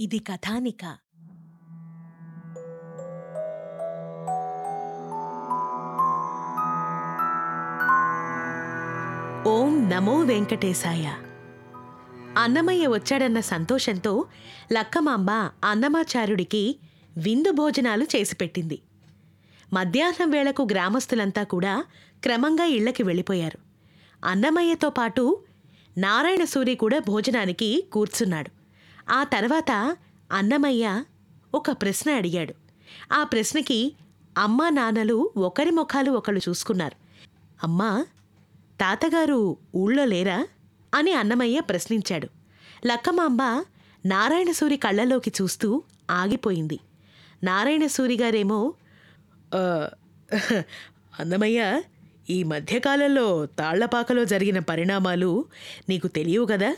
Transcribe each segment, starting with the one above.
ఇది కథానిక. ఓం నమో వెంకటేశాయ. అన్నమయ్య వచ్చాడన్న సంతోషంతో లక్కమాంబ అన్నమాచార్యుడికి విందు భోజనాలు చేసిపెట్టింది మధ్యాహ్నం వేళకు గ్రామస్తులంతా కూడా క్రమంగా ఇళ్ళకి వెళ్ళిపోయారు. అన్నమయ్యతో పాటు నారాయణ సూరి కూడా భోజనానికి కూర్చున్నాడు. ఆ తర్వాత అన్నమయ్య ఒక ప్రశ్న అడిగాడు. ఆ ప్రశ్నకి అమ్మా నాన్నలు ఒకరి ముఖాలు ఒకళ్ళు చూసుకున్నారు. అమ్మా తాతగారు ఊళ్ళో లేరా? అని అన్నమయ్య ప్రశ్నించాడు. లక్కమాంబ నారాయణసూరి కళ్ళలోకి చూస్తూ ఆగిపోయింది. నారాయణసూరి గారేమో అన్నమయ్య ఈ మధ్యకాలంలో తాళ్ళపాకలో జరిగిన పరిణామాలు నీకు తెలియవు కదా?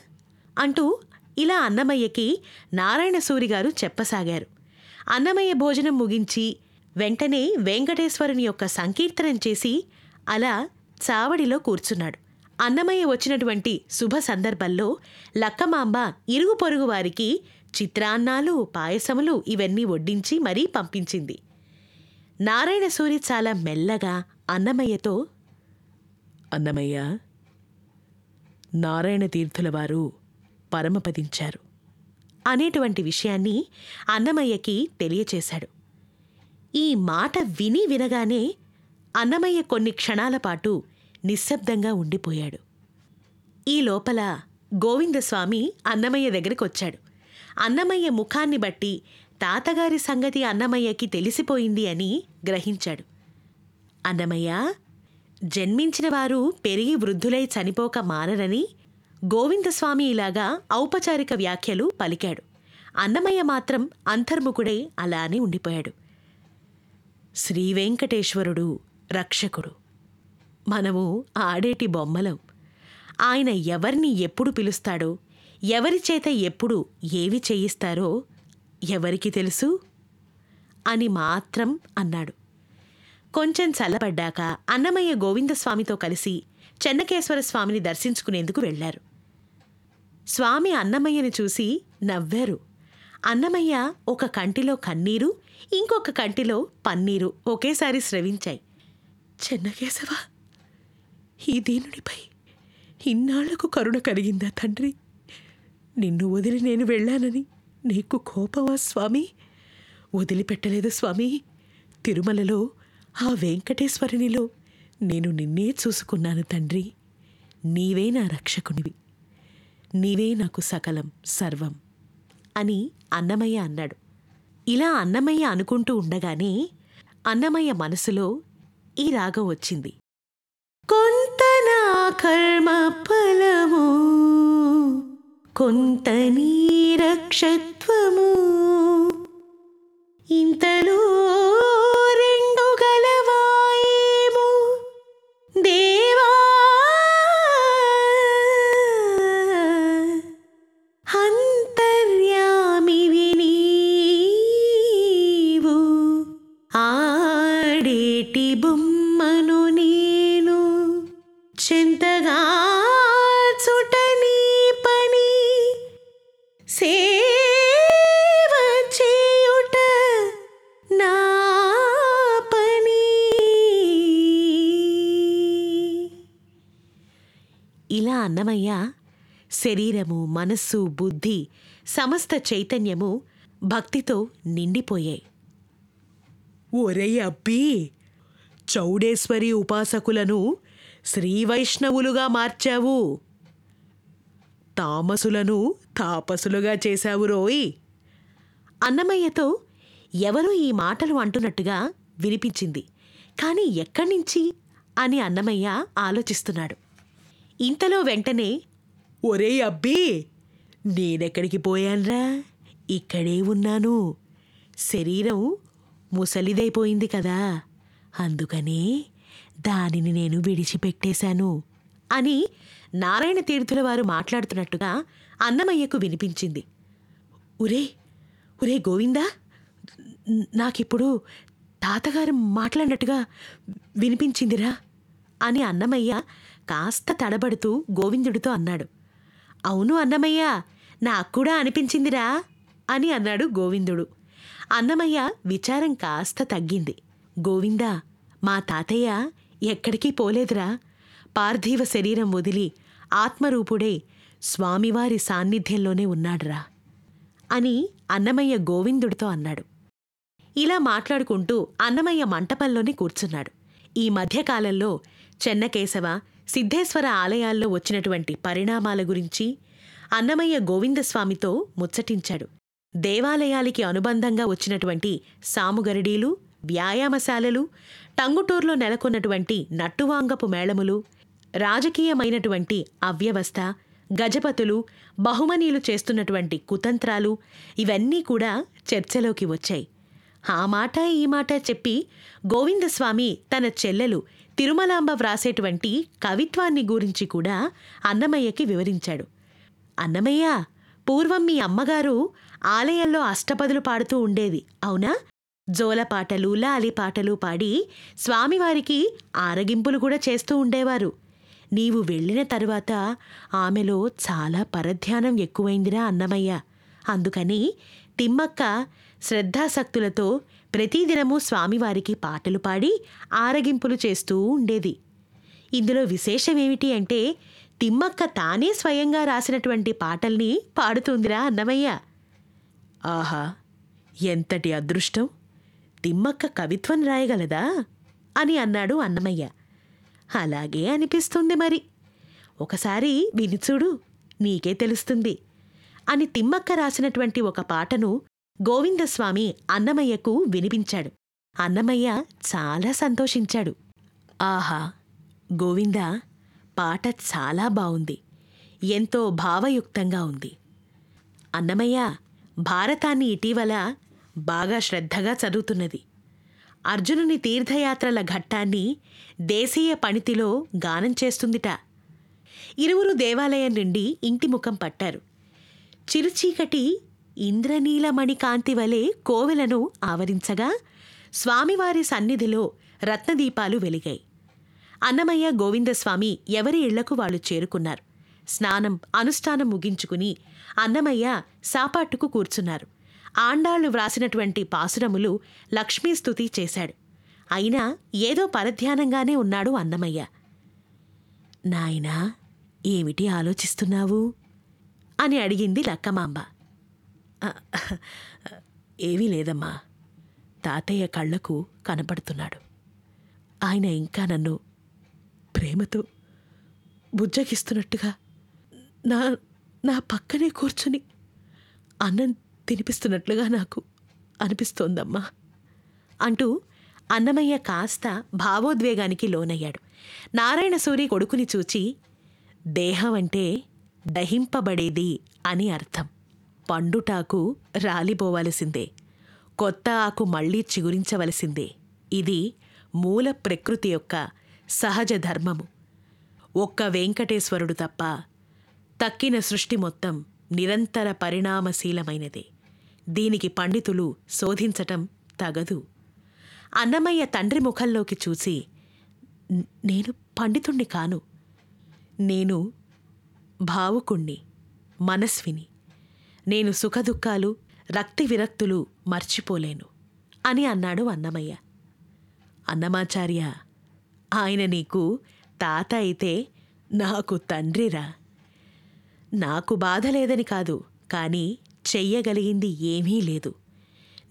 అంటూ ఇలా అన్నమయ్యకి నారాయణసూరి గారు చెప్పసాగారు. అన్నమయ్య భోజనం ముగించి వెంటనే వెంకటేశ్వరుని యొక్క సంకీర్తనం చేసి అలా చావడిలో కూర్చున్నాడు. అన్నమయ్య వచ్చినటువంటి శుభ సందర్భంలో లక్కమాంబ ఇరుగు పొరుగు వారికి చిత్రాన్నాలు పాయసములు ఇవన్నీ వడ్డించి మరీ పంపించింది. నారాయణసూరి చాలా మెల్లగా అన్నమయ్యతో అన్నమయ్య నారాయణ తీర్థుల వారు పరమపదించారు. అనేటువంటి విషయాన్ని అన్నమయ్యకి తెలియచేశాడు. ఈ మాట విని వినగానే అన్నమయ్య కొన్ని క్షణాల పాటు నిశ్శబ్దంగా ఉండిపోయాడు. ఈ లోపల గోవిందస్వామి అన్నమయ్య దగ్గరికి వచ్చాడు అన్నమయ్య ముఖాన్ని బట్టి తాతగారి సంగతి అన్నమయ్యకి తెలిసిపోయింది అని గ్రహించాడు. అన్నమయ్య జన్మించిన వారు పెరిగి వృద్ధులై చనిపోక మానరని గోవిందస్వామి ఇలాగా ఔపచారిక వ్యాఖ్యలు పలికాడు. అన్నమయ్య మాత్రం అంతర్ముఖుడై అలానే ఉండిపోయాడు. శ్రీవెంకటేశ్వరుడు రక్షకుడు. మనము ఆడేటి బొమ్మలం. ఆయన ఎవరిని ఎప్పుడు పిలుస్తాడో ఎవరి చేత ఎప్పుడు ఏవి చేయిస్తారో ఎవరికి తెలుసు? అని మాత్రం అన్నాడు. కొంచెం చల్లబడ్డాక అన్నమయ్య గోవిందస్వామితో కలిసి చెన్నకేశ్వర స్వామిని దర్శించుకునేందుకు వెళ్ళారు స్వామి అన్నమయ్యని చూసి నవ్వారు. అన్నమయ్య ఒక కంటిలో కన్నీరు ఇంకొక కంటిలో పన్నీరు ఒకేసారి స్రవించాయి. చెన్నకేశవ ఈ దీనుడిపై ఇన్నాళ్ళకు కరుణ కలిగిందా తండ్రి? నిన్ను వదిలి నేను వెళ్ళానని నీకు కోపమా స్వామి? వదిలిపెట్టలేదు స్వామి. తిరుమలలో ఆ వెంకటేశ్వరునిలో నేను నిన్నే చూసుకున్నాను తండ్రి. నీవే నా రక్షకునివి. నీవే నాకు సకలం సర్వం అని అన్నమయ్య అన్నాడు. ఇలా అన్నమయ్య అనుకుంటూ ఉండగానే అన్నమయ్య మనసులో ఈ రాగం వచ్చింది. కొంత నా కర్మ ఫలము కొంత నీ రక్షత్వము. ఆడేటి బొమ్మను నేను చెంతగా చుట నీ పని సేవ చేయుట నా పని. ఇలా అన్నమయ్య శరీరము మనస్సు బుద్ధి సమస్త చైతన్యము భక్తితో నిండిపోయాయి. ఒరే అబ్బీ! చౌడేశ్వరి ఉపాసకులను శ్రీవైష్ణవులుగా మార్చావు. తామసులను తాపసులుగా చేశావు రోయ్. అన్నమయ్యతో ఎవరో ఈ మాటలు అంటున్నట్టుగా వినిపించింది. కానీ ఎక్కడి నుంచి అని అన్నమయ్య ఆలోచిస్తున్నాడు. ఇంతలో వెంటనే ఒరే అబ్బి నేనెక్కడికి పోయాన్రా? ఇక్కడే ఉన్నాను. శరీరం ముసలిదైపోయింది కదా. అందుకనే దానిని నేను విడిచిపెట్టేశాను అని నారాయణ తీర్థుల వారు మాట్లాడుతున్నట్టుగా అన్నమయ్యకు వినిపించింది. ఒరే ఒరే గోవిందా నాకిప్పుడు తాతగారు మాట్లాడినట్టుగా వినిపించిందిరా అని అన్నమయ్య కాస్త తడబడుతూ గోవిందుడితో అన్నాడు. అవును అన్నమయ్య నాకు కూడా అనిపించిందిరా అని అన్నాడు గోవిందుడు. అన్నమయ్య విచారం కాస్త తగ్గింది. గోవిందా మా తాతయ్య ఎక్కడికి పోలేదురా. పార్థివ శరీరం వదిలి ఆత్మరూపుడే స్వామివారి సాన్నిధ్యంలోనే ఉన్నాడురా అని అన్నమయ్య గోవిందుడితో అన్నాడు. ఇలా మాట్లాడుకుంటూ అన్నమయ్య మంటపంలోనే కూర్చున్నాడు. ఈ మధ్యకాలంలో చెన్నకేశవ సిద్ధేశ్వర ఆలయాల్లో వచ్చినటువంటి పరిణామాల గురించి అన్నమయ్య గోవిందస్వామితో ముచ్చటించాడు. దేవాలయాలకి అనుబంధంగా వచ్చినటువంటి సాముగరడీలు వ్యాయామశాలలు టంగుటూర్లో నెలకొన్నటువంటి నట్టువాంగపు మేళములు రాజకీయమైనటువంటి అవ్యవస్థ గజపతులు బహుమనీలు చేస్తున్నటువంటి కుతంత్రాలు ఇవన్నీ కూడా చర్చలోకి వచ్చాయి. ఆ మాట ఈ మాట చెప్పి గోవిందస్వామి తన చెల్లెలు తిరుమలాంబ వ్రాసేటువంటి కవిత్వాన్ని గురించి కూడా అన్నమయ్యకి వివరించాడు. అన్నమయ్య పూర్వం మీ అమ్మగారు ఆలయంలో అష్టపదులు పాడుతూ ఉండేది అవునా? జోలపాటలు లాలి పాటలు పాడి స్వామివారికి ఆరగింపులు కూడా చేస్తూ ఉండేవారు. నీవు వెళ్ళిన తరువాత ఆమెలో చాలా పరధ్యానం ఎక్కువైందిరా అన్నమయ్య. అందుకని తిమ్మక్క శ్రద్ధాసక్తులతో ప్రతిదినము స్వామివారికి పాటలు పాడి ఆరగింపులు చేస్తూ ఉండేది. ఇందులో విశేషమేమిటి అంటే తిమ్మక్క తానే స్వయంగా రాసినటువంటి పాటల్ని పాడుతుందిరా అన్నమయ్య. ఆహా ఎంతటి అదృష్టం! తిమ్మక్క కవిత్వం రాయగలదా? అని అన్నాడు అన్నమయ్య. అలాగే అనిపిస్తుంది మరి. ఒకసారి వినిచూడు నీకే తెలుస్తుంది. అని తిమ్మక్క రాసినటువంటి ఒక పాటను గోవిందస్వామి అన్నమయ్యకు వినిపించాడు. అన్నమయ్య చాలా సంతోషించాడు. ఆహా గోవిందా పాట చాలా బావుంది. ఎంతో భావయుక్తంగా ఉంది. అన్నమయ్య భారతాన్ని ఇటీవల బాగా శ్రద్ధగా చదువుతున్నది. అర్జునుని తీర్థయాత్రల ఘట్టాన్ని దేశీయ పణితిలో గానం చేస్తుందిట. ఇరువురు దేవాలయం నుండి ఇంటి ముఖం పట్టారు. చిరుచీకటి ఇంద్రనీలమణి కాంతి వలె కోవెలను ఆవరించగా స్వామివారి సన్నిధిలో రత్నదీపాలు వెలిగాయి. అన్నమయ్య గోవిందస్వామి ఎవరి ఇళ్ళకు వాళ్ళు చేరుకున్నారు. స్నానం అనుష్ఠానం ముగించుకుని అన్నమయ్య సాపాటుకు కూర్చున్నారు. ఆండాళ్ళు వ్రాసినటువంటి పాసురములు లక్ష్మీస్తుతి చేశాడు. అయినా ఏదో పరధ్యానంగానే ఉన్నాడు అన్నమయ్య. నాయనా ఏమిటి ఆలోచిస్తున్నావు? అని అడిగింది లక్కమాంబ. ఏమీ లేదమ్మా. తాతయ్య కళ్ళకు కనపడుతున్నాడు. ఆయన ఇంకా నన్ను ప్రేమతో బుజ్జగిస్తున్నట్టుగా నా నా పక్కనే కూర్చుని అన్నం వినిపిస్తున్నట్లుగా నాకు అనిపిస్తోందమ్మా అంటూ అన్నమయ్య కాస్త భావోద్వేగానికి లోనయ్యాడు. నారాయణ సూరి కొడుకుని చూచి దేహం అంటే దహింపబడేది అని అర్థం. పండుటాకు రాలిపోవలసిందే. కొత్త ఆకు మళ్ళీ చిగురించవలసిందే. ఇది మూల ప్రకృతి యొక్క సహజ ధర్మము. ఒక్క వెంకటేశ్వరుడు తప్ప తక్కిన సృష్టి మొత్తం నిరంతర పరిణామశీలమైనదే. దీనికి పండితులు శోధించటం తగదు. అన్నమయ్య తండ్రి ముఖంలోకి చూసి నేను పండితుణ్ణి కాను. నేను భావుకుణ్ణి మనస్విని. నేను సుఖదుఖాలు రక్తి విరక్తులు మర్చిపోలేను అని అన్నాడు అన్నమయ్య. అన్నమాచార్య ఆయన నీకు తాత అయితే నాకు తండ్రిరా. నాకు బాధ లేదని కాదు కానీ చెయ్యగలిగింది ఏమీ లేదు.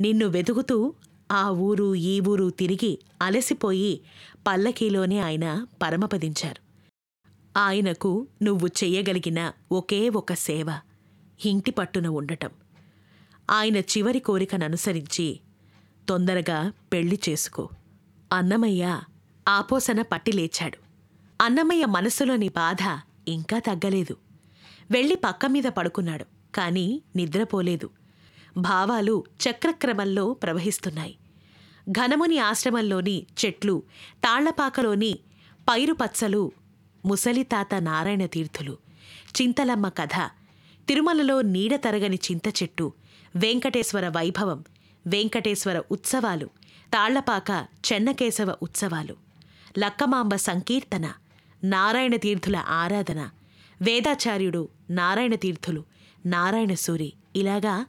నిన్ను వెతుకుతూ ఆ ఊరు ఈ ఊరు తిరిగి అలసిపోయి పల్లకీలోనే ఆయన పరమపదించారు. ఆయనకు నువ్వు చెయ్యగలిగిన ఒకే ఒక సేవ ఇంటి పట్టున ఉండటం. ఆయన చివరి కోరికననుసరించి తొందరగా పెళ్ళి చేసుకో. అన్నమయ్య ఆపోసన పట్టి లేచాడు. అన్నమయ్య మనసులోని బాధ ఇంకా తగ్గలేదు. వెళ్ళి పక్క మీద పడుకున్నాడు. కాని నిద్రపోలేదు. భావాలు చక్రక్రమంలో ప్రవహిస్తున్నాయి. ఘనముని ఆశ్రమంలోని చెట్లు తాళ్ళపాకలోని పైరుపచ్చలు ముసలితాత నారాయణ తీర్థులు చింతలమ్మ కథ తిరుమలలో నీడ తరగని చింత చెట్టు వెంకటేశ్వర వైభవం వెంకటేశ్వర ఉత్సవాలు తాళ్ళపాక చెన్నకేశవ ఉత్సవాలు లక్కమాంబ సంకీర్తన నారాయణ తీర్థుల ఆరాధన వేదాచార్యుడు నారాయణ తీర్థులు నారాయణసూరి ఇలాగా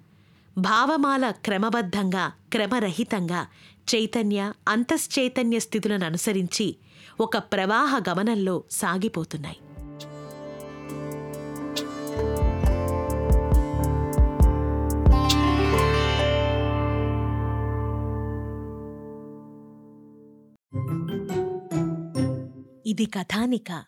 భావమాల క్రమబద్ధంగా క్రమరహితంగా చైతన్య అంతశ్చైతన్య స్థితులను అనుసరించి ఒక ప్రవాహ గమనంలో సాగిపోతున్నాయి. ఇది కథానిక.